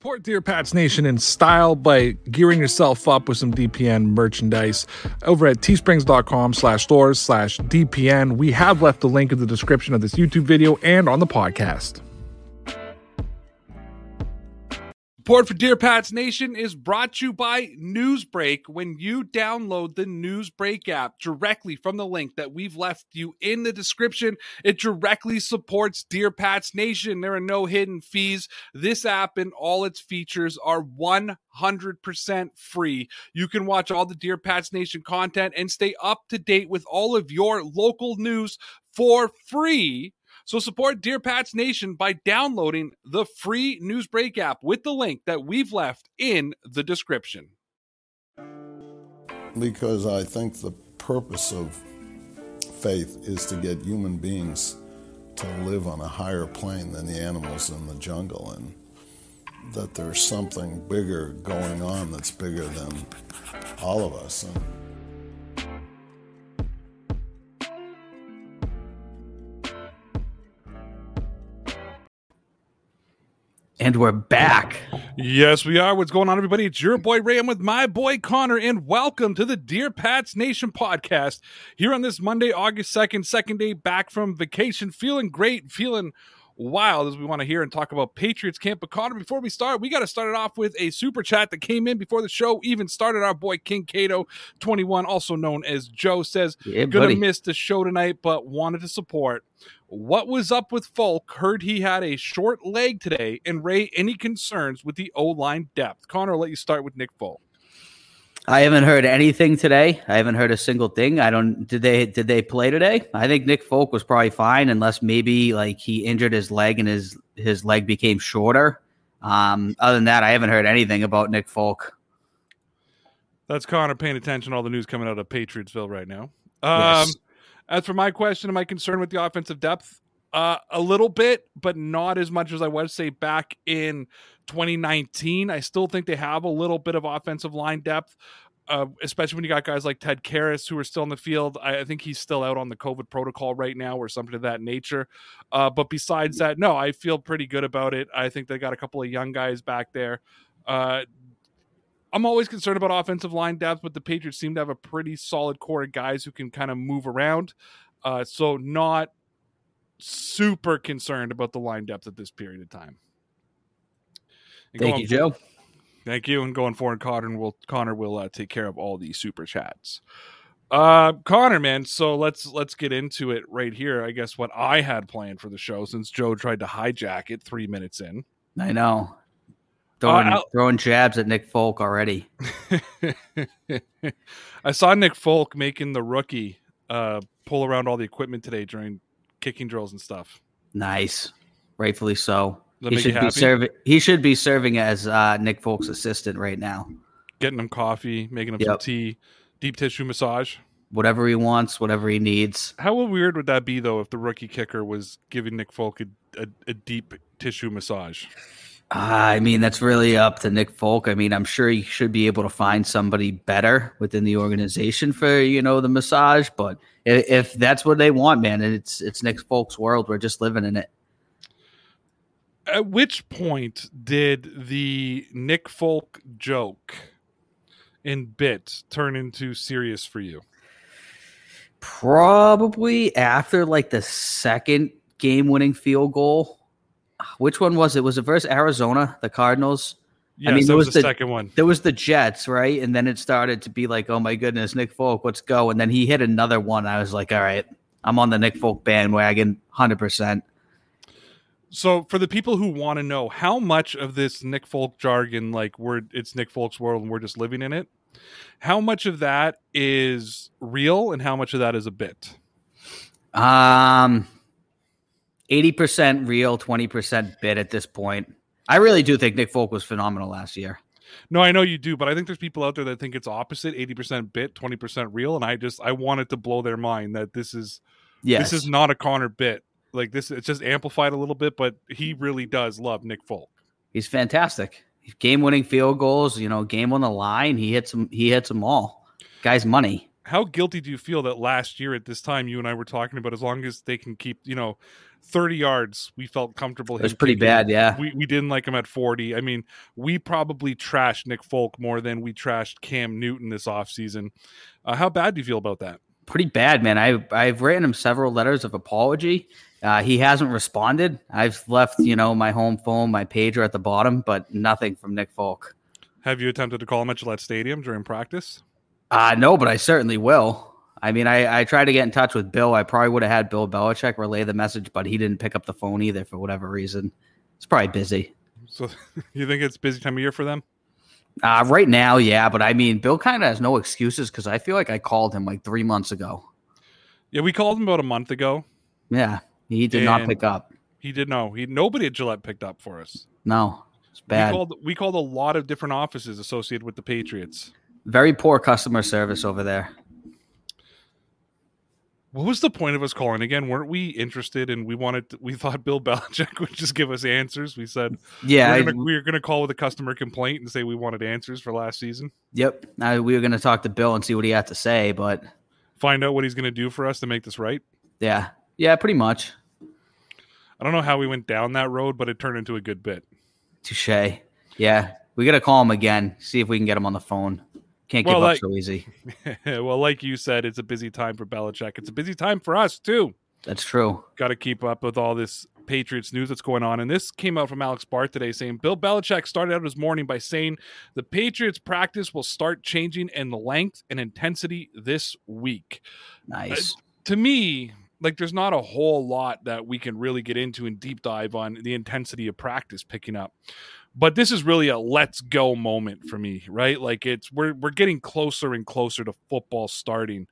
Support Dear Pats Nation in style by gearing yourself up with some DPN merchandise over at teesprings.com slash stores slash DPN. We have left the link in the description of this YouTube video and on the podcast. Support for Dear Pats Nation is brought to you by Newsbreak. When you download the Newsbreak app directly from the link that we've left you in the description, it directly supports Dear Pats Nation. There are no hidden fees. This app and all its features are 100% free. You can watch all the Dear Pats Nation content and stay up to date with all of your local news for free so support Dear Pats Nation by downloading the free Newsbreak app with the link that we've left in the description. Because I think the purpose of faith is to get human beings to live on a higher plane than the animals in the jungle and that there's something bigger going on that's bigger than all of us. And And we're back. Yes, we are. What's going on, everybody? It's your boy Ray. I'm with my boy Connor, and welcome to the Dear Pats Nation podcast here on this Monday, August 2nd, second day back from vacation. Feeling great, feeling wild as we want to hear and talk about Patriots camp. But Connor, before we start, we got to start it off with a super chat that came in before the show even started. Our boy King Cato 21, also known as Joe, says, Yeah, Gonna miss the show tonight, but wanted to support. What was up with Folk? Heard he had a short leg today. And Ray, any concerns with the O line depth? Connor, I'll let you start with Nick Folk. I haven't heard anything today. I haven't heard a single thing. I don't. Did they? Did they play today? I think Nick Folk was probably fine, unless maybe like he injured his leg and his his leg became shorter. Um, other than that, I haven't heard anything about Nick Folk. That's Connor paying attention to all the news coming out of Patriotsville right now. Um, Yes. As for my question, am I concerned with the offensive depth? Uh, a little bit, but not as much as I was say back in 2019. I still think they have a little bit of offensive line depth, uh, especially when you got guys like Ted Karras who are still in the field. I, I think he's still out on the COVID protocol right now or something of that nature. Uh, but besides that, no, I feel pretty good about it. I think they got a couple of young guys back there. Uh, I'm always concerned about offensive line depth, but the Patriots seem to have a pretty solid core of guys who can kind of move around. Uh, so not super concerned about the line depth at this period of time. And Thank going you, for- Joe. Thank you. And going forward, Connor will Connor will uh, take care of all the super chats. Uh, Connor, man. So let's let's get into it right here. I guess what I had planned for the show, since Joe tried to hijack it three minutes in. I know. Throwing, I'll- throwing jabs at Nick Folk already. I saw Nick Folk making the rookie uh, pull around all the equipment today during kicking drills and stuff. Nice, rightfully so. He should be serving. He should be serving as uh, Nick Folk's assistant right now. Getting him coffee, making him some tea, deep tissue massage. Whatever he wants, whatever he needs. How weird would that be though if the rookie kicker was giving Nick Folk a, a, a deep tissue massage? I mean, that's really up to Nick Folk. I mean, I'm sure he should be able to find somebody better within the organization for you know the massage. But if, if that's what they want, man, it's it's Nick Folk's world. We're just living in it. At which point did the Nick Folk joke and bit turn into serious for you? Probably after like the second game-winning field goal. Which one was it? Was it versus Arizona, the Cardinals? Yes, mean, that there was, was the the- second one. There was the Jets, right? And then it started to be like, oh my goodness, Nick Folk, let's go. And then he hit another one. I was like, all right, I'm on the Nick Folk bandwagon, hundred percent. So, for the people who want to know how much of this Nick Folk jargon, like we're it's Nick Folk's world and we're just living in it, how much of that is real and how much of that is a bit? Um, eighty percent real, twenty percent bit at this point. I really do think Nick Folk was phenomenal last year. No, I know you do, but I think there's people out there that think it's opposite, 80% bit, 20% real, and I just I wanted to blow their mind that this is Yes. this is not a Connor bit. Like this it's just amplified a little bit, but he really does love Nick Folk. He's fantastic. Game winning field goals, you know, game on the line. He hits them he hits them all. Guy's money. How guilty do you feel that last year at this time you and I were talking about as long as they can keep, you know, 30 yards, we felt comfortable. It was pretty kicking. bad, yeah. We we didn't like him at 40. I mean, we probably trashed Nick Folk more than we trashed Cam Newton this offseason. Uh, how bad do you feel about that? Pretty bad, man. I I've written him several letters of apology. Uh, he hasn't responded. I've left, you know, my home phone, my pager at the bottom, but nothing from Nick Folk. Have you attempted to call him at Gillette Stadium during practice? Uh no, but I certainly will. I mean, I, I tried to get in touch with Bill. I probably would have had Bill Belichick relay the message, but he didn't pick up the phone either for whatever reason. It's probably busy. So you think it's busy time of year for them? Uh, right now, yeah, but I mean, Bill kind of has no excuses because I feel like I called him like three months ago. Yeah, we called him about a month ago. Yeah, he did not pick up. He did know. He nobody at Gillette picked up for us. No, it's We bad. called we called a lot of different offices associated with the Patriots. Very poor customer service over there. What was the point of us calling again? Weren't we interested and we wanted to, we thought Bill Belichick would just give us answers. We said Yeah, we're gonna, we were gonna call with a customer complaint and say we wanted answers for last season. yep. I, we were going to talk to Bill and see what he had to say, but Find out what he's gonna do for us to make this right. yeah, yeah, pretty much. I don't know how we went down that road, but it turned into a good bit. Touche. Yeah, we got to call him again. See if we can get him on the phone. Can't give Well, up like- so easy. well, like you said, it's a busy time for Belichick. It's a busy time for us too. That's true. got to keep up with all this Patriots news that's going on. And this came out from Alex Barth today saying Bill Belichick started out his morning by saying the Patriots practice will start changing in length and intensity this week. Nice. Uh, to me, like there's not a whole lot that we can really get into and deep dive on the intensity of practice picking up. But this is really a let's go moment for me, right? Like it's we're we're getting closer and closer to football starting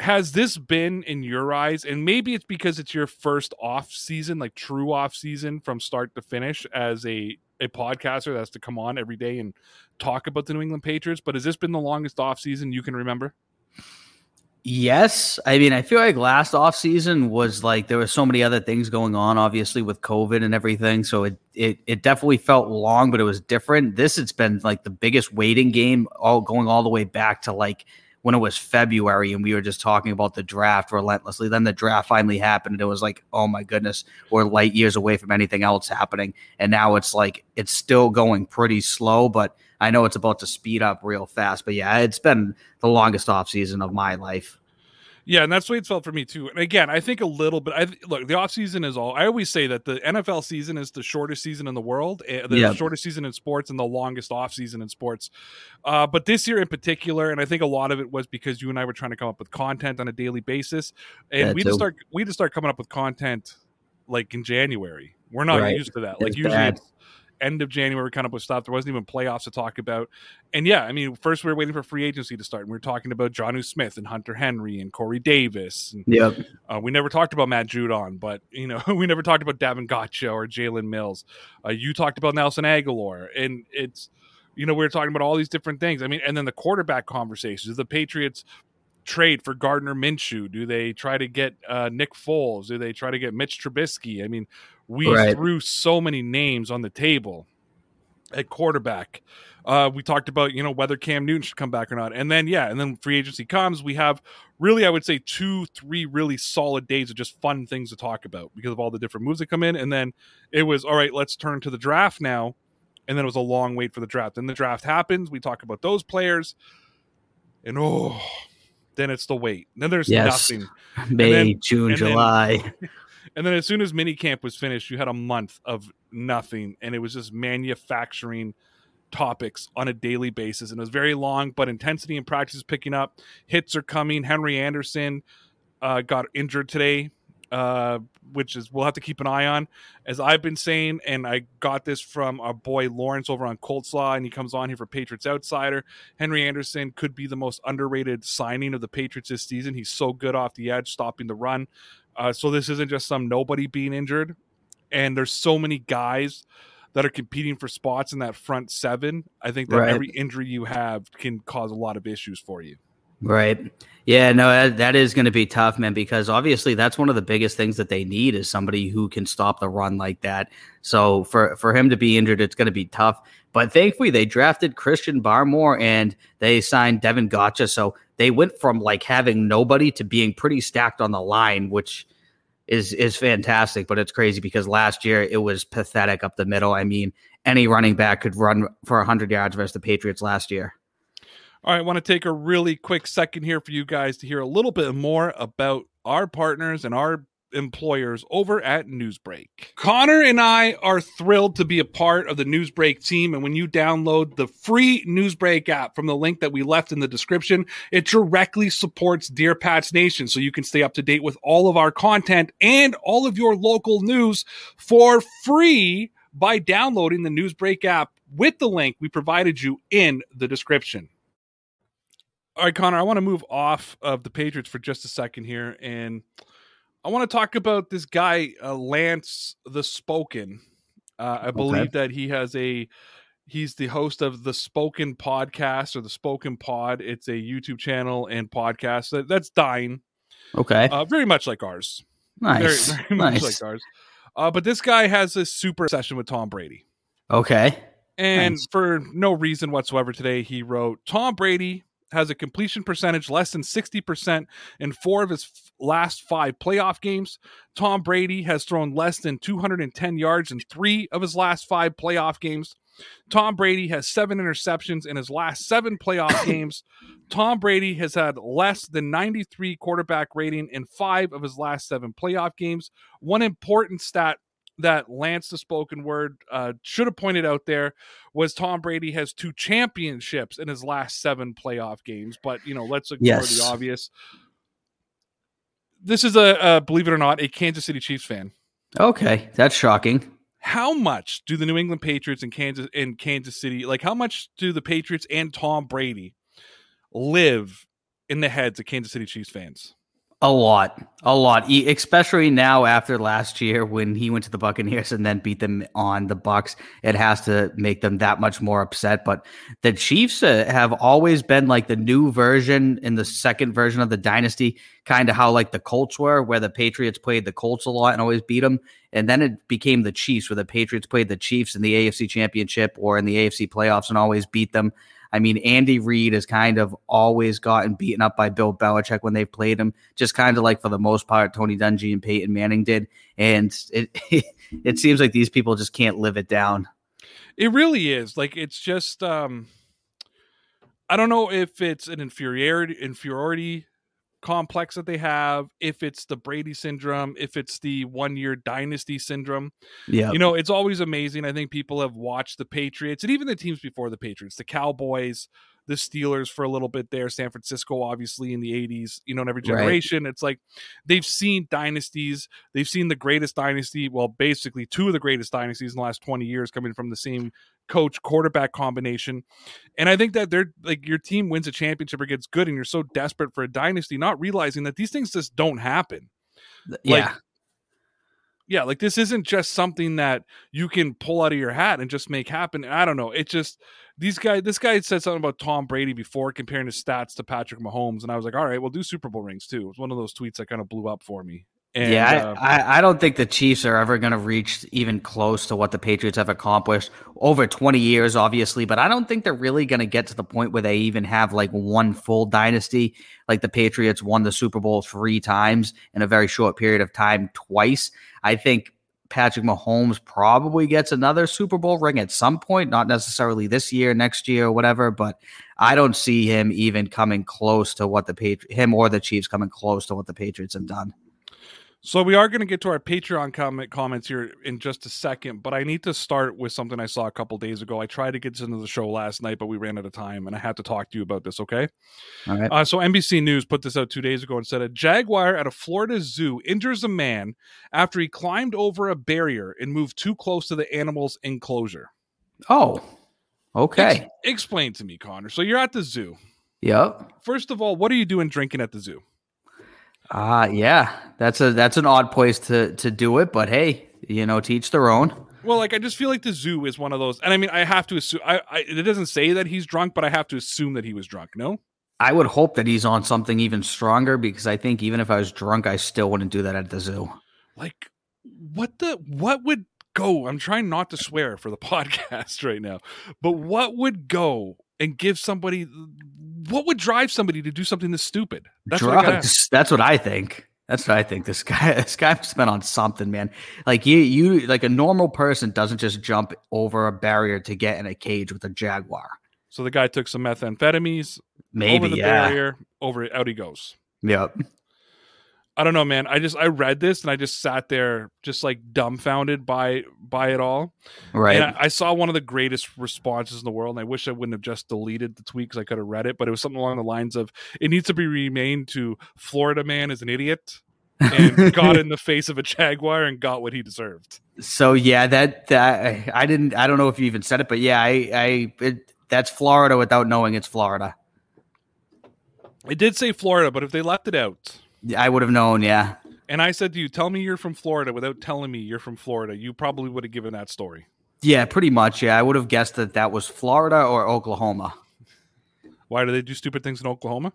has this been in your eyes and maybe it's because it's your first off season like true off season from start to finish as a a podcaster that's to come on every day and talk about the New England Patriots but has this been the longest off season you can remember Yes, I mean, I feel like last off season was like there were so many other things going on, obviously with COVID and everything. So it it it definitely felt long, but it was different. This it's been like the biggest waiting game, all going all the way back to like when it was February and we were just talking about the draft relentlessly. Then the draft finally happened, and it was like, oh my goodness, we're light years away from anything else happening. And now it's like it's still going pretty slow, but I know it's about to speed up real fast. But yeah, it's been the longest off season of my life. Yeah, and that's the way it felt for me too. And again, I think a little bit. I look, the off season is all. I always say that the NFL season is the shortest season in the world, eh, the Yeah. shortest season in sports, and the longest off season in sports. Uh, but this year in particular, and I think a lot of it was because you and I were trying to come up with content on a daily basis, and we too. just start we just start coming up with content like in January. We're not Right. used to that. It's Like usually. End of January, kind of with stuff. There wasn't even playoffs to talk about, and yeah, I mean, first we were waiting for free agency to start, and we were talking about Jonnu Smith and Hunter Henry and Corey Davis, and Yep. uh, we never talked about Matt Judon, but you know, we never talked about Davon Godchaux or Jalen Mills. Uh, you talked about Nelson Agholor, and it's you know we were talking about all these different things. I mean, and then the quarterback conversations. The Patriots trade for Gardner Minshew? Do they try to get uh, Nick Foles? Do they try to get Mitch Trubisky? I mean, we Right. threw so many names on the table at quarterback. Uh, we talked about you know whether Cam Newton should come back or not, and then yeah, and then free agency comes. We have really, I would say, two, three really solid days of just fun things to talk about because of all the different moves that come in. And then it was all right. Let's turn to the draft now, and then it was a long wait for the draft. Then the draft happens. We talk about those players, and oh, then it's the wait. Then there's Yes. nothing. May, then- June, and then- July. And then as soon as minicamp was finished, you had a month of nothing, and it was just manufacturing topics on a daily basis. And it was very long, but intensity in practice is picking up. Hits are coming. Henry Anderson uh, got injured today, uh, which is we'll have to keep an eye on. As I've been saying, and I got this from our boy Lawrence over on Colts Law, and he comes on here for Patriots Outsider. Henry Anderson could be the most underrated signing of the Patriots this season. He's so good off the edge, stopping the run. Uh, so this isn't just some nobody being injured. And there's so many guys that are competing for spots in that front seven, I think that Right. every injury you have can cause a lot of issues for you. Right. Yeah, no, that, that is going to be tough, man, because obviously that's one of the biggest things that they need is somebody who can stop the run like that. So for, for him to be injured, it's going to be tough. But thankfully, they drafted Christian Barmore and they signed Davon Godchaux. So they went from like having nobody to being pretty stacked on the line, which is is fantastic. But it's crazy because last year it was pathetic up the middle. I mean, any running back could run for 100 yards versus the Patriots last year. All right, I want to take a really quick second here for you guys to hear a little bit more about our partners and our employers over at Newsbreak. Connor and I are thrilled to be a part of the Newsbreak team. And when you download the free Newsbreak app from the link that we left in the description, it directly supports Dear Pats Nation. So you can stay up to date with all of our content and all of your local news for free by downloading the Newsbreak app with the link we provided you in the description. All right, Connor, I want to move off of the Patriots for just a second here. And I want to talk about this guy, uh, Lance the Spoken. Uh, I believe that he has a, he's the host of the Spoken podcast or the Spoken Pod. It's a YouTube channel and podcast that, that's dying, Okay. uh, very much like ours. nice. Very, very much nice. like ours. Uh, but this guy has a super session with Tom Brady. Okay. And Nice. for no reason whatsoever today, he wrote Tom Brady has a completion percentage less than 60% in four of his f- last five playoff games. Tom Brady has thrown less than 210 yards in three of his last five playoff games. Tom Brady has seven interceptions in his last seven playoff games. Tom Brady has had less than 93 quarterback rating in five of his last seven playoff games. One important stat that Lance the spoken word uh, should have pointed out there was Tom Brady has two championships in his last seven playoff games. But you know, let's ignore Yes. the obvious. This is a uh, believe it or not a Kansas City Chiefs fan. Okay. That's shocking. How much do the New England Patriots and Kansas in Kansas City like? How much do the Patriots and Tom Brady live in the heads of Kansas City Chiefs fans? A lot, a lot, especially now after last year when he went to the Buccaneers and then beat them on the Bucks. It has to make them that much more upset. But the Chiefs uh, have always been like the new version in the second version of the dynasty, kind of how like the Colts were, where the Patriots played the Colts a lot and always beat them, and then it became the Chiefs, where the Patriots played the Chiefs in the AFC Championship or in the AFC playoffs and always beat them. I mean, Andy Reid has kind of always gotten beaten up by Bill Belichick when they've played him, just kind of like for the most part, Tony Dungy and Peyton Manning did. And it it seems like these people just can't live it down. It really is. Like it's just um I don't know if it's an inferiority inferiority complex that they have, if it's the Brady syndrome, if it's the one year dynasty syndrome. Yeah. You know, it's always amazing. I think people have watched the Patriots and even the teams before the Patriots, the Cowboys, the Steelers for a little bit there, San Francisco, obviously in the 80s, you know, in every Right. generation. It's like they've seen dynasties. They've seen the greatest dynasty, well, basically two of the greatest dynasties in the last 20 years coming from the same coach quarterback combination. And I think that they're like your team wins a championship or gets good and you're so desperate for a dynasty, not realizing that these things just don't happen yeah. Yeah like this isn't just something that you can pull out of your hat and just make happen i don't know it just these guys this guy said something about tom brady before comparing his stats to patrick mahomes and i was like all right we'll do super bowl rings too. It was one of those tweets that kind of blew up for me and yeah, uh, I, I, I don't think the Chiefs are ever going to reach even close to what the Patriots have accomplished over 20 years, obviously, but I don't think they're really going to get to the point where they even have like one full dynasty. Like the Patriots won the Super Bowl three times in a very short period of time, twice. I think Patrick Mahomes probably gets another Super Bowl ring at some point, not necessarily this year, next year, or whatever, but I don't see him even coming close to what the Patri- him or the Chiefs coming close to what the Patriots have done. So we are going to get to our Patreon comment comments here in just a second, but I need to start with something I saw a couple days ago. I tried to get this into the show last night, but we ran out of time, and I had to talk to you about this. Okay. All right. Uh, so NBC News put this out two days ago and said a jaguar at a Florida zoo injures a man after he climbed over a barrier and moved too close to the animal's enclosure. Oh, okay. Ex- explain to me, Connor. So you're at the zoo. Yep. First of all, what are you doing drinking at the zoo? Ah, yeah. That's a that's an odd place to to do it, but hey, you know, teach their own. Well, like I just feel like the zoo is one of those, and I mean, I have to assume. I, I it doesn't say that he's drunk, but I have to assume that he was drunk. No, I would hope that he's on something even stronger because I think even if I was drunk, I still wouldn't do that at the zoo. like what the what would go? I'm trying not to swear for the podcast right now, but what would go and give somebody? What would drive somebody to do something this stupid? what gotta. Drugs. That's what I think. That's what I think. This guy, this guy been on something, man. Like you, you, like a normal person doesn't just jump over a barrier to get in a cage with a jaguar. So the guy took some methamphetamines, Maybe, over the yeah. barrier, over out he goes. Yep. I don't know, man. I just I read this and I just sat there just like dumbfounded by by it all. Right. And I, I saw one of the greatest responses in the world, and I wish I wouldn't have just deleted the tweet because I could have read it. But it was something along the lines of, "It needs to be remained to Florida man is an idiot and got in the face of a jaguar and got what he deserved." So yeah, that that I didn't. I don't know if you even said it, but yeah, I, I it, that's Florida without knowing it's Florida. It did say Florida, but if they left it out, I would have known. Yeah. and I said to you, "Tell me you're from Florida," without telling me you're from Florida, you probably would have given that story. Yeah, pretty much. Yeah, I would have guessed that that was Florida or Oklahoma. Why do they do stupid things in Oklahoma?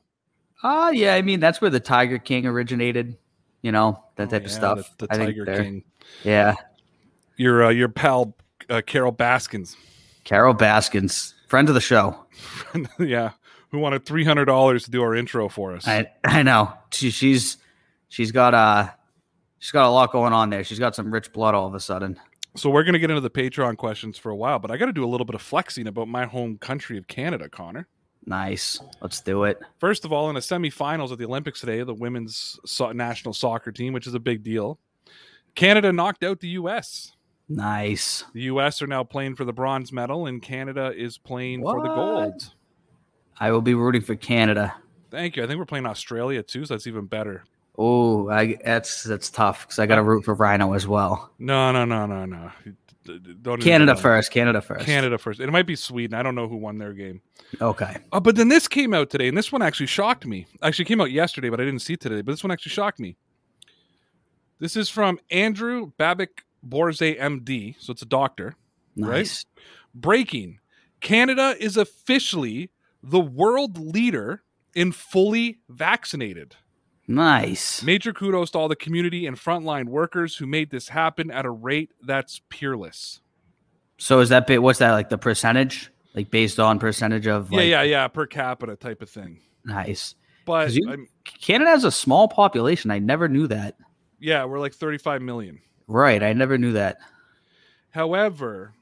Ah, yeah. I mean, that's where the Tiger King originated. You know that Oh, type of stuff. The, the I Tiger King. Yeah, Your uh, your pal uh, Carol Baskins. Carol Baskins, friend of the show. yeah, who wanted three hundred dollars to do our intro for us. I I know she, she's she's got uh she's got a lot going on there. She's got some rich blood all of a sudden. so we're gonna get into the Patreon questions for a while, but I got to do a little bit of flexing about my home country of Canada, Connor. Nice. Let's do it. First of all, in the semifinals of the Olympics today, the women's so- national soccer team, which is a big deal, Canada knocked out the U.S. Nice. The U.S. are now playing for the bronze medal, and Canada is playing for the gold. I will be rooting for Canada. Thank you. I think we're playing Australia too, so that's even better. Oh, I that's that's tough because I got to uh, root for Rhino as well. No, no, no, no, no. Don't Canada first. Canada first. Canada first. It might be Sweden. I don't know who won their game. Okay. Oh, but then this came out today, and this one actually shocked me. Actually, came out yesterday, but I didn't see today. But this one actually shocked me. This is from Andrew Babik Borze, MD. So it's a doctor. Nice. Breaking: Canada is officially the world leader in fully vaccinated. Nice. Major kudos to all the community and frontline workers who made this happen at a rate that's peerless. So is that bit? What's that like? The percentage, like based on percentage of? Like, yeah, yeah, yeah, per capita type of thing. Nice. But you- Canada has a small population. I never knew that. yeah, we're like 35 million. Right. I never knew that. However,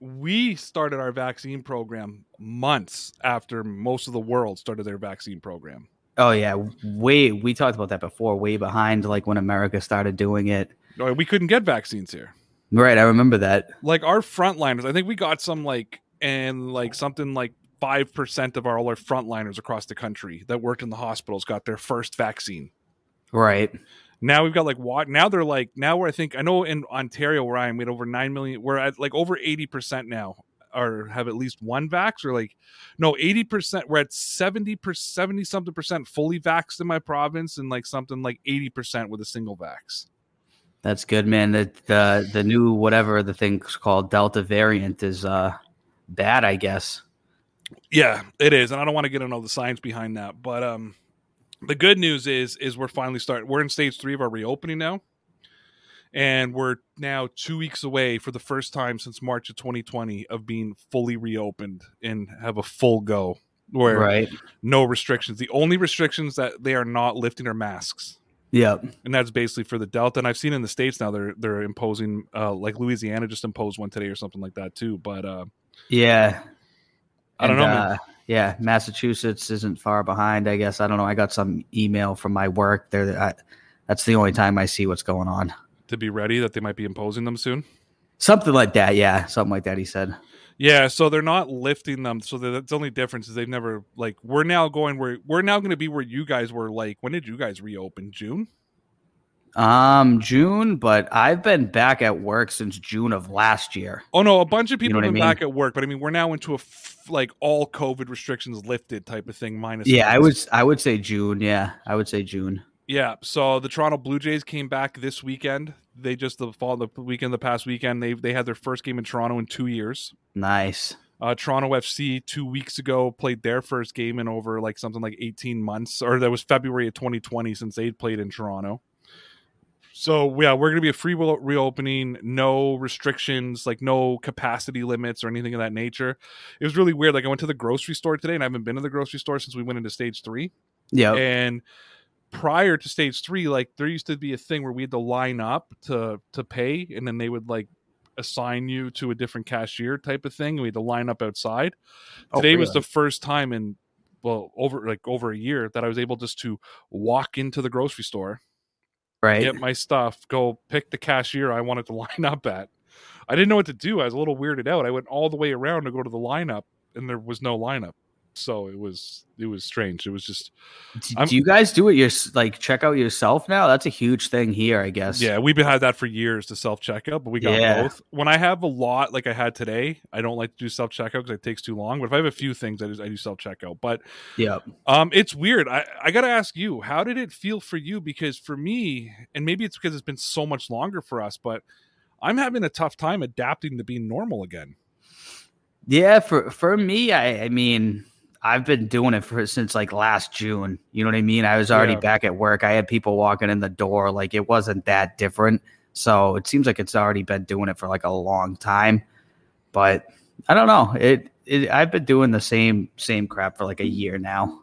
we started our vaccine program months after most of the world started their vaccine program. Oh yeah, way we talked about that before. Way behind, like when America started doing it. We couldn't get vaccines here. Right. I remember that. Like our frontliners, I think we got some like and like something like five percent of our all our frontliners across the country that worked in the hospitals got their first vaccine. Right. Now we've got like what? Now they're like now we're I think I know in Ontario where I am we had over nine million. We're at like over eighty percent now, or have at least one vax, or like no eighty percent. We're at seventy percent, seventy something percent fully vaxxed in my province, and like something like eighty percent with a single vax. That's good, man. The the the new whatever the thing's called Delta variant is uh bad, I guess. Yeah, it is, and I don't want to get into all the science behind that, but um, the good news is is we're finally starting. We're in stage three of our reopening now, and we're now two weeks away for the first time since March of 2020 of being fully reopened and have a full go where Right. no restrictions. The only restrictions that they are not lifting are masks. Yeah, And that's basically for the Delta. And I've seen in the states now they're they're imposing uh, like Louisiana just imposed one today or something like that too. But uh, Yeah. I don't And, know. Uh, yeah, Massachusetts isn't far behind. I guess I don't know. I got some email from my work there. I, that's the only time I see what's going on. to be ready that they might be imposing them soon. Something like that. Yeah, something like that. He said. Yeah, so they're not lifting them. So the- that's the only difference is they've never like we're now going where we're now going to be where you guys were. Like when did you guys reopen? June. Um, June, but I've been back at work since June of last year. Oh no, a bunch of You people know what have I been mean? back at work, but I mean we're now into a f- like all COVID restrictions lifted type of thing. Minus Yeah, I masks. would. I would say June. Yeah, I would say June. Yeah, so the Toronto Blue Jays came back this weekend. they just the fall the weekend the past weekend they they had their first game in Toronto in two years. Nice. Uh, Toronto FC two weeks ago played their first game in over like something like 18 months, or that was February of 2020 since they'd played in Toronto. So yeah, we're gonna be a free will reopening, no restrictions, like no capacity limits or anything of that nature. It was really weird. Like I went to the grocery store today, and I haven't been to the grocery store since we went into stage three. Yeah. And prior to stage three, like there used to be a thing where we had to line up to to pay, and then they would like assign you to a different cashier type of thing. We had to line up outside. Oh, Today was the first time in well over like over a year that I was able just to walk into the grocery store, right. get my stuff, go pick the cashier I wanted to line up at. I didn't know what to do. I was a little weirded out. I went all the way around to go to the lineup, and there was no lineup. So it was it was strange. It was just Do, do you guys do it your like check out yourself now? That's a huge thing here, I guess. Yeah, we've been had that for years to self checkout, but we got Yeah. both. When I have a lot like I had today, I don't like to do self checkout because it takes too long. But if I have a few things, I do, I do self checkout. But yeah, um, it's weird. I I gotta ask you, how did it feel for you? Because for me, and maybe it's because it's been so much longer for us, but I'm having a tough time adapting to being normal again. Yeah, for for me, I I mean, I've been doing it for since like last June. You know what I mean? I was already Yeah. back at work. I had people walking in the door. Like it wasn't that different. So it seems like it's already been doing it for like a long time. But I don't know. It, it I've been doing the same same crap for like a year now.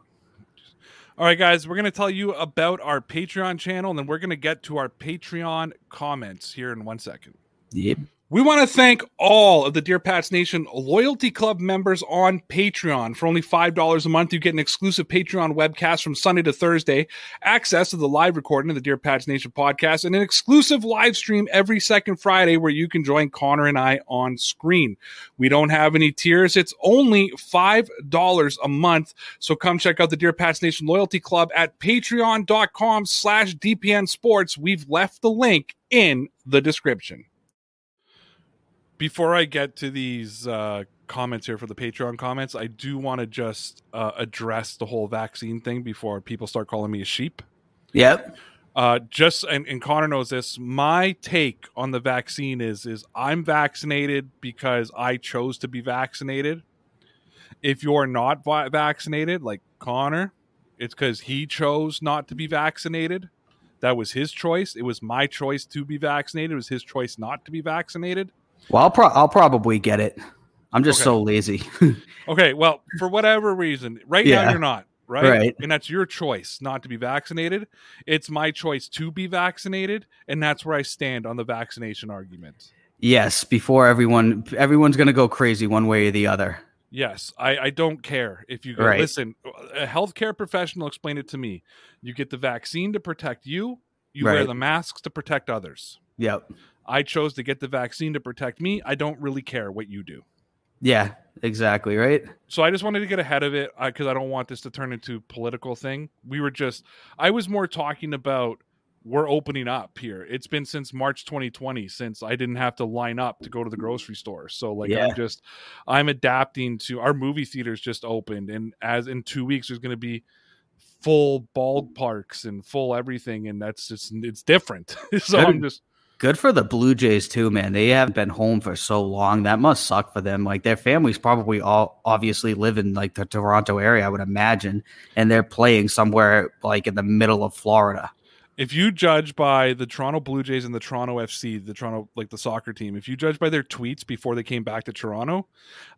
All right, guys, we're going to tell you about our Patreon channel, and then we're going to get to our Patreon comments here in one second. Yep. We want to thank all of the Dear Pats Nation Loyalty Club members on Patreon. For only $5 a month, you get an exclusive Patreon webcast from Sunday to Thursday, access to the live recording of the Dear Pats Nation podcast, and an exclusive live stream every second Friday where you can join Connor and I on screen. We don't have any tiers. It's only $5 a month. So come check out the Dear Pats Nation Loyalty Club at patreon.com slash DPN Sports. We've left the link in the description before I get to these uh, comments here for the Patreon comments, I do want to just uh, address the whole vaccine thing before people start calling me a sheep. Yep. Uh, just and, and Connor knows this. My take on the vaccine is is I'm vaccinated because I chose to be vaccinated. If you're not vi- vaccinated, like Connor, it's because he chose not to be vaccinated. That was his choice. It was my choice to be vaccinated. It was his choice not to be vaccinated. Well, I'll, pro- I'll probably get it. I'm just Okay. so lazy. Okay, well, for whatever reason, right now you're not, right? Right. And that's your choice not to be vaccinated. It's my choice to be vaccinated, and that's where I stand on the vaccination argument. yes, before everyone everyone's gonna go crazy one way or the other. Yes, I, I don't care if you go. Right. Listen, a healthcare professional explained it to me. You get the vaccine to protect you. You wear the masks to protect others. Yep. I chose to get the vaccine to protect me. I don't really care what you do. Yeah, exactly, right? so I just wanted to get ahead of it uh, because I don't want this to turn into a political thing. We were just, I was more talking about we're opening up here. It's been since March 2020 since I didn't have to line up to go to the grocery store. So like Yeah. I'm just, I'm adapting to our movie theaters just opened, and as in two weeks there's going to be full ballparks and full everything, and that's just it's different. so Good. I'm just Good for the Blue Jays too, man. They haven't been home for so long. That must suck for them. Like their families probably all obviously live in like the Toronto area, I would imagine, and they're playing somewhere like in the middle of Florida. if you judge by the Toronto Blue Jays and the Toronto FC, the Toronto like the soccer team, if you judge by their tweets before they came back to Toronto,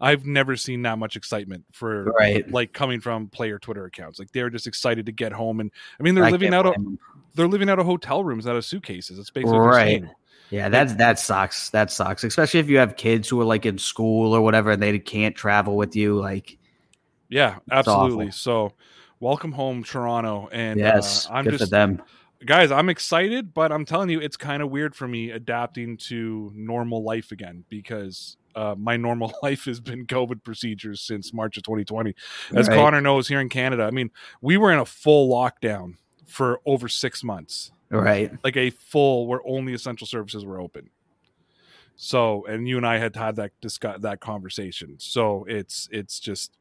I've never seen that much excitement for Right. like coming from player Twitter accounts. Like they're just excited to get home and I mean they're I living out of. They're living out of hotel rooms, out of suitcases. It's basically Right. Yeah, that's that sucks. That sucks. Especially if you have kids who are like in school or whatever and they can't travel with you. Like Yeah, absolutely. So welcome home, Toronto. And yes, uh, I'm good for just them. guys, I'm excited, but I'm telling you, it's kind of weird for me adapting to normal life again because uh, my normal life has been COVID procedures since March of 2020. As Right. Connor knows, here in Canada, I mean, we were in a full lockdown for over six months, Right. like a full where only essential services were open. So, and you and I had had that discuss that conversation. So it's it's just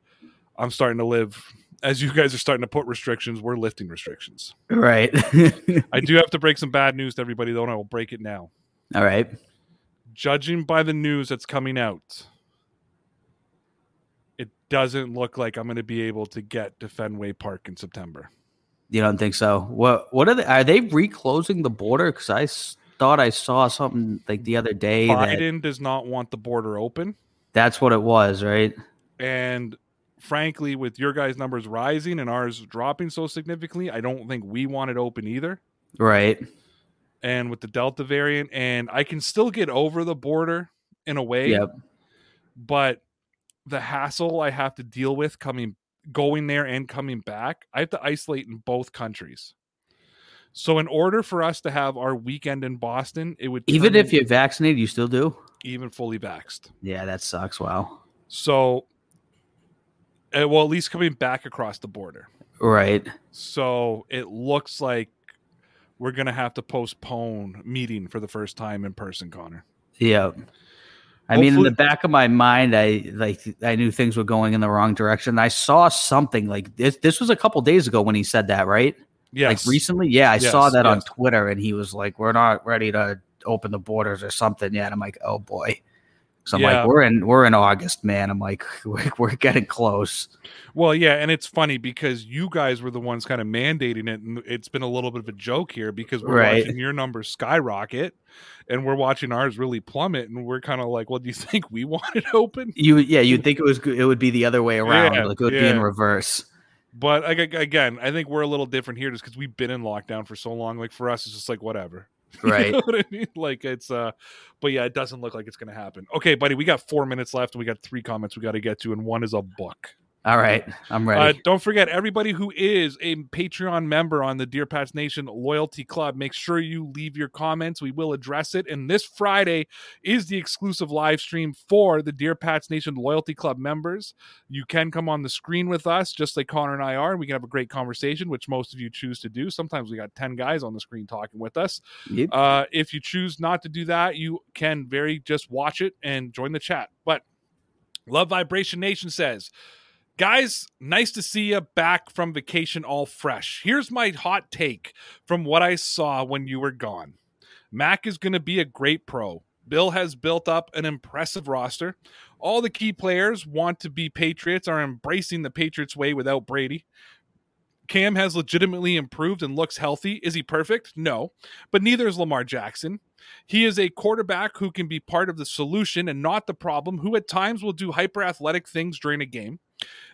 I'm starting to live as you guys are starting to put restrictions. We're lifting restrictions. Right. I do have to break some bad news to everybody, though, and I will break it now. All right. Judging by the news that's coming out, it doesn't look like I'm going to be able to get to Fenway Park in September. You don't think so? What What are they? Are they reclosing the border? Because I s- thought I saw something like the other day that Biden does not want the border open. that's what it was, right? And frankly, with your guys' numbers rising and ours dropping so significantly, I don't think we want it open either. Right. And with the Delta variant, and I can still get over the border in a way, Yep. but the hassle I have to deal with coming going there and coming back, I have to isolate in both countries. So in order for us to have our weekend in Boston, it would Even if you're vaccinated, you still do. even fully vaxxed. Yeah, that sucks. Wow. So uh, well, at least coming back across the border. Right. So it looks like we're gonna have to postpone meeting for the first time in person, Connor. Yep. I mean, in the back of my mind, I like I knew things were going in the wrong direction. I saw something like this. This was a couple days ago when he said that, right? Yes. Like recently, yeah, I saw Yes, that on. Twitter, and he was like, "We're not ready to open the borders or something yet." I'm like, "Oh boy." So I'm Yeah. like, "We're in we're in August, man." I'm like, "We're, we're getting close." Well, yeah, and it's funny because you guys were the ones kind of mandating it, and it's been a little bit of a joke here because we're Right. watching your numbers skyrocket, and we're watching ours really plummet, and we're kind of like, "Well, do you think we want it open?" You yeah, you'd think it was it would be the other way around, Yeah, like it would be in reverse. But like, again, I think we're a little different here just because we've been in lockdown for so long. Like for us, it's just like whatever. You Right. know what I mean? Like it's uh but yeah, it doesn't look like it's gonna happen. Okay, buddy, we got four minutes left and we got three comments we gotta get to, and one is a book. All right, I'm Uh, ready. don't forget, everybody who is a Patreon member on the Dear Pats Nation Loyalty Club, make sure you leave your comments. We will address it. And this Friday is the exclusive live stream for the Dear Pats Nation Loyalty Club members. You can come on the screen with us, just like Connor and I are, and we can have a great conversation, which most of you choose to do. Sometimes we got 10 guys on the screen talking with us. Yep. Uh, if you choose not to do that, you can very just watch it and join the chat. But Love Vibration Nation says, Guys, nice to see you back from vacation all fresh. Here's my hot take from what I saw when you were gone. Mac is going to be a great pro. Bill has built up an impressive roster. All the key players want to be Patriots, are embracing the Patriots way without Brady. Cam has legitimately improved and looks healthy. Is he perfect? No. But neither is Lamar Jackson. He is a quarterback who can be part of the solution and not the problem, who at times will do hyper athletic things during a game.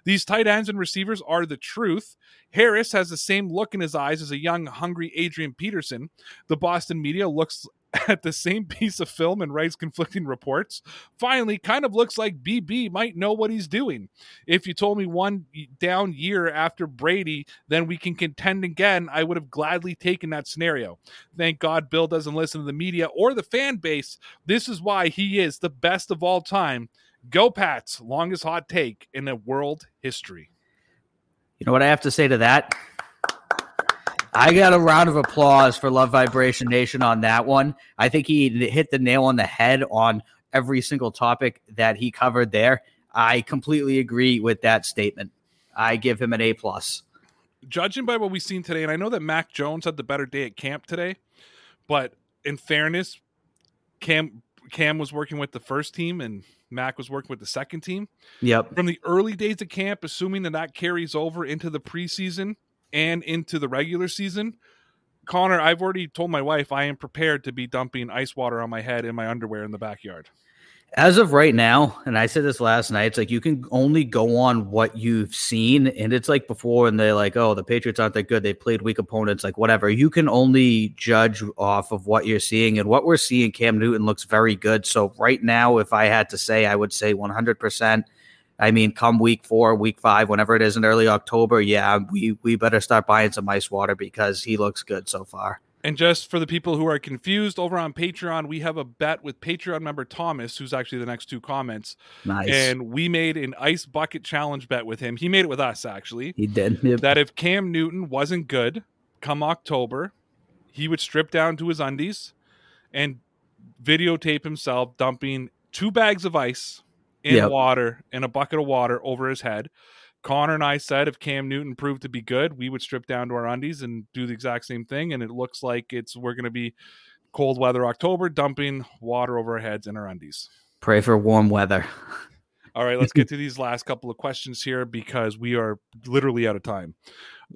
These tight ends and receivers are the truth. Harris has the same look in his eyes as a young, hungry Adrian Peterson. The Boston media looks at the same piece of film and writes conflicting reports. Finally, kind of looks like BB might know what he's doing. If you told me one down year after Brady, then we can contend again, I would have gladly taken that scenario. Thank God Bill doesn't listen to the media or the fan base. This is why he is the best of all time. Go Pats, longest hot take in the world history. You know what I have to say to that? I got a round of applause for Love Vibration Nation on that one. I think he hit the nail on the head on every single topic that he covered there. I completely agree with that statement. I give him an A plus. Judging by what we've seen today, and I know that Mac Jones had the better day at camp today, but in fairness, Cam Cam was working with the first team and Mac was working with the second team. Yep. From the early days of camp, assuming that that carries over into the preseason and into the regular season, Connor, I've already told my wife I am prepared to be dumping ice water on my head in my underwear in the backyard. As of right now, and I said this last night, it's like you can only go on what you've seen. And it's like before, and they're like, oh, the Patriots aren't that good. They played weak opponents, like whatever. You can only judge off of what you're seeing. And what we're seeing, Cam Newton looks very good. So, right now, if I had to say, I would say 100%. I mean, come week four, week five, whenever it is in early October, yeah, we, we better start buying some ice water because he looks good so far. And just for the people who are confused, over on Patreon, we have a bet with Patreon member Thomas, who's actually the next two comments. Nice. And we made an ice bucket challenge bet with him. He made it with us, actually. he did. Yep. That if Cam Newton wasn't good come October, he would strip down to his undies and videotape himself dumping two bags of ice in Yep. water in a bucket of water over his head. Connor and I said if Cam Newton proved to be good, we would strip down to our undies and do the exact same thing. And it looks like it's we're going to be Cold weather October, dumping water over our heads in our undies. Pray for warm weather. All right, let's get to these last couple of questions here because we are literally out of time.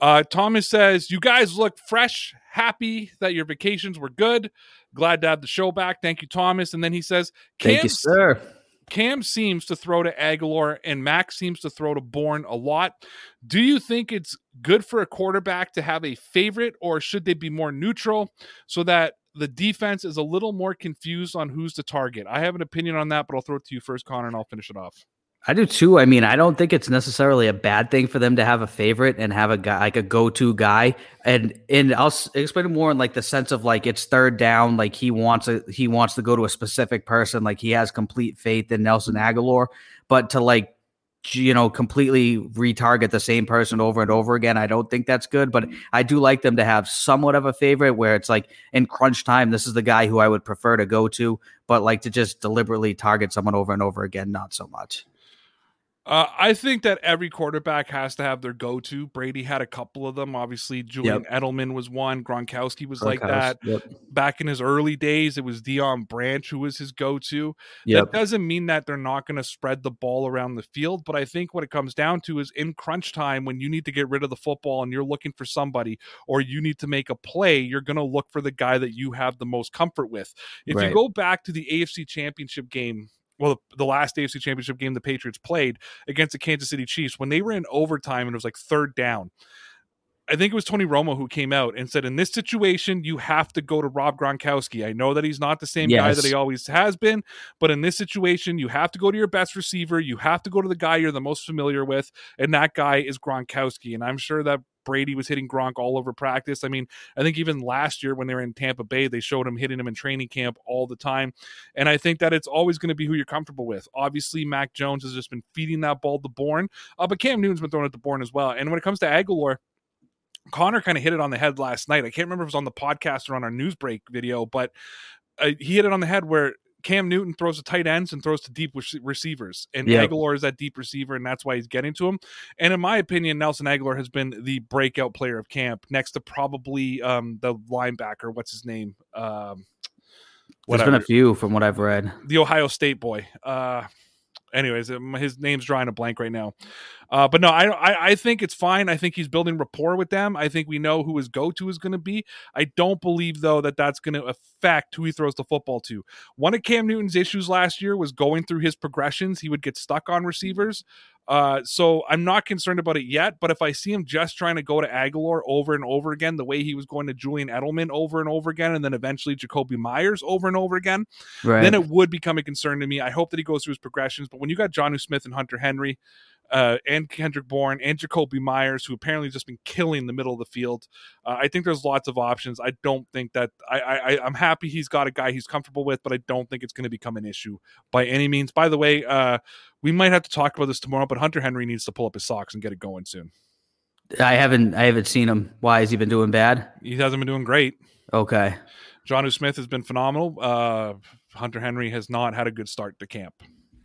Uh, Thomas says, You guys look fresh, happy that your vacations were good. Glad to have the show back. Thank you, Thomas. And then he says, Thank you, sir. Cam seems to throw to Agholor and Max seems to throw to Bourne a lot. Do you think it's good for a quarterback to have a favorite or should they be more neutral so that the defense is a little more confused on who's the target? I have an opinion on that, but I'll throw it to you first, Connor, and I'll finish it off. I do too. I mean, I don't think it's necessarily a bad thing for them to have a favorite and have a guy like a go-to guy. And and I'll explain it more in like the sense of like it's third down, like he wants a he wants to go to a specific person, like he has complete faith in Nelson Agholor. But to like you know completely retarget the same person over and over again, I don't think that's good. But I do like them to have somewhat of a favorite where it's like in crunch time, this is the guy who I would prefer to go to. But like to just deliberately target someone over and over again, not so much. Uh, I think that every quarterback has to have their go-to. Brady had a couple of them. Obviously, Julian Yep. Edelman was one. Gronkowski was like that. Yep. Back in his early days, it was Deion Branch who was his go-to. Yep. That doesn't mean that they're not going to spread the ball around the field, but I think what it comes down to is in crunch time when you need to get rid of the football and you're looking for somebody or you need to make a play, you're going to look for the guy that you have the most comfort with. If you go back to the AFC Championship game, well, the, last AFC Championship game the Patriots played against the Kansas City Chiefs, when they were in overtime and it was like third down, I think it was Tony Romo who came out and said, in this situation, you have to go to Rob Gronkowski. I know that he's not the same guy that he always has been, but in this situation, you have to go to your best receiver. You have to go to the guy you're the most familiar with, and that guy is Gronkowski. And I'm sure that Brady was hitting Gronk all over practice. I mean, I think even last year when they were in Tampa Bay, they showed him hitting him in training camp all the time. And I think that it's always going to be who you're comfortable with. Obviously, Mac Jones has just been feeding that ball to Bourne, uh, but Cam Newton's been throwing it to Bourne as well. And when it comes to Agholor, Connor kind of hit it on the head last night. I can't remember if it was on the podcast or on our news break video, but uh, he hit it on the head where Cam Newton throws to tight ends and throws to deep receivers, and Yep. Agholor is that deep receiver, and that's why he's getting to him. And in my opinion, Nelson Agholor has been the breakout player of camp, next to probably um, the linebacker. What's his name? Um, There's been a few from what I've read. the Ohio State boy. Uh, anyways, um, his name's drawing a blank right now. Uh, but no, I, I I think it's fine. I think he's building rapport with them. I think we know who his go to is going to be. I don't believe though that that's going to affect who he throws the football to. One of Cam Newton's issues last year was going through his progressions. He would get stuck on receivers. Uh, so I'm not concerned about it yet. But if I see him just trying to go to Agholor over and over again, the way he was going to Julian Edelman over and over again, and then eventually Jakobi Meyers over and over again, Right. then it would become a concern to me. I hope that he goes through his progressions. But when you got Jonnu Smith and Hunter Henry, uh, and Kendrick Bourne and Jakobi Meyers, who apparently just been killing the middle of the field, uh, I think there's lots of options. I don't think that I, I I'm happy he's got a guy he's comfortable with, but I don't think it's going to become an issue by any means. By the way, uh, we might have to talk about this tomorrow, but Hunter Henry needs to pull up his socks and get it going soon. I haven't I haven't seen him. Why has he been doing bad? He hasn't been doing great. Okay. Jonnu Smith has been phenomenal. Uh, Hunter Henry has not had a good start to camp.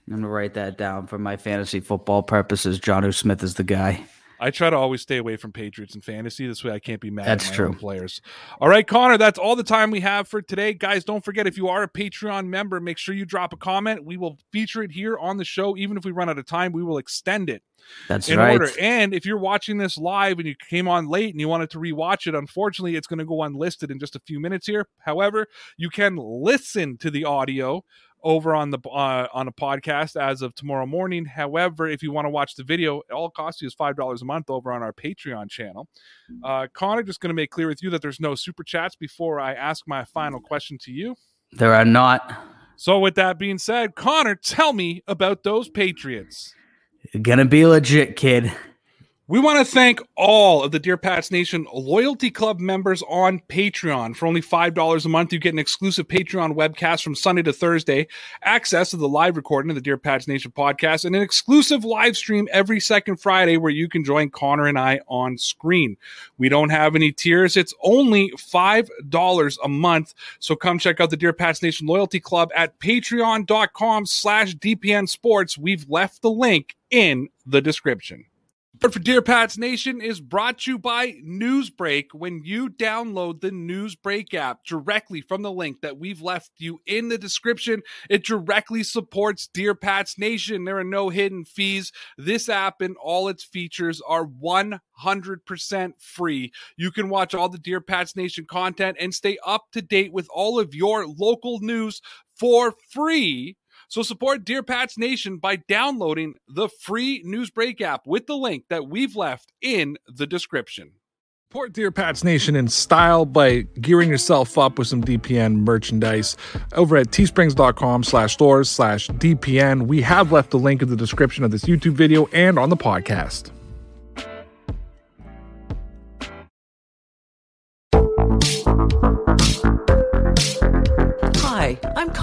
I'm gonna write that down for my fantasy football purposes. John Smith is the guy. I try to always stay away from Patriots and fantasy. This way I can't be mad That's at my true. players. All right, Connor, that's all the time we have for today. Guys, don't forget if you are a Patreon member, make sure you drop a comment. We will feature it here on the show. Even if we run out of time, we will extend it That's in right. order. And if you're watching this live and you came on late and you wanted to rewatch it, unfortunately, it's going to go unlisted in just a few minutes here. However, you can listen to the audio over on the uh, on a podcast as of tomorrow morning. However, if you want to watch the video, it all costs you is five dollars a month over on our Patreon channel. Uh, Connor, just going to make clear with you that there's no super chats before I ask my final question to you. There are not So, with that being said, Connor, tell me about those Patriots. gonna be legit, kid. We want to thank all of the Dear Pats Nation Loyalty Club members on Patreon. For only $5 a month, you get an exclusive Patreon webcast from Sunday to Thursday, access to the live recording of the Dear Pats Nation podcast, and an exclusive live stream every second Friday where you can join Connor and I on screen. We don't have any tiers. It's only $5 a month. So come check out the Dear Pats Nation Loyalty Club at patreon.com slash DPN Sports. We've left the link in the description. But for Dear Pats Nation is brought to you by Newsbreak. When you download the Newsbreak app directly from the link that we've left you in the description, it directly supports Dear Pats Nation. There are no hidden fees. This app and all its features are 100% free. You can watch all the Dear Pats Nation content and stay up to date with all of your local news for free so support Dear Pats Nation by downloading the free Newsbreak app with the link that we've left in the description. Support Dear Pats Nation in style by gearing yourself up with some DPN merchandise over at teesprings.com slash stores slash DPN. We have left the link in the description of this YouTube video and on the podcast.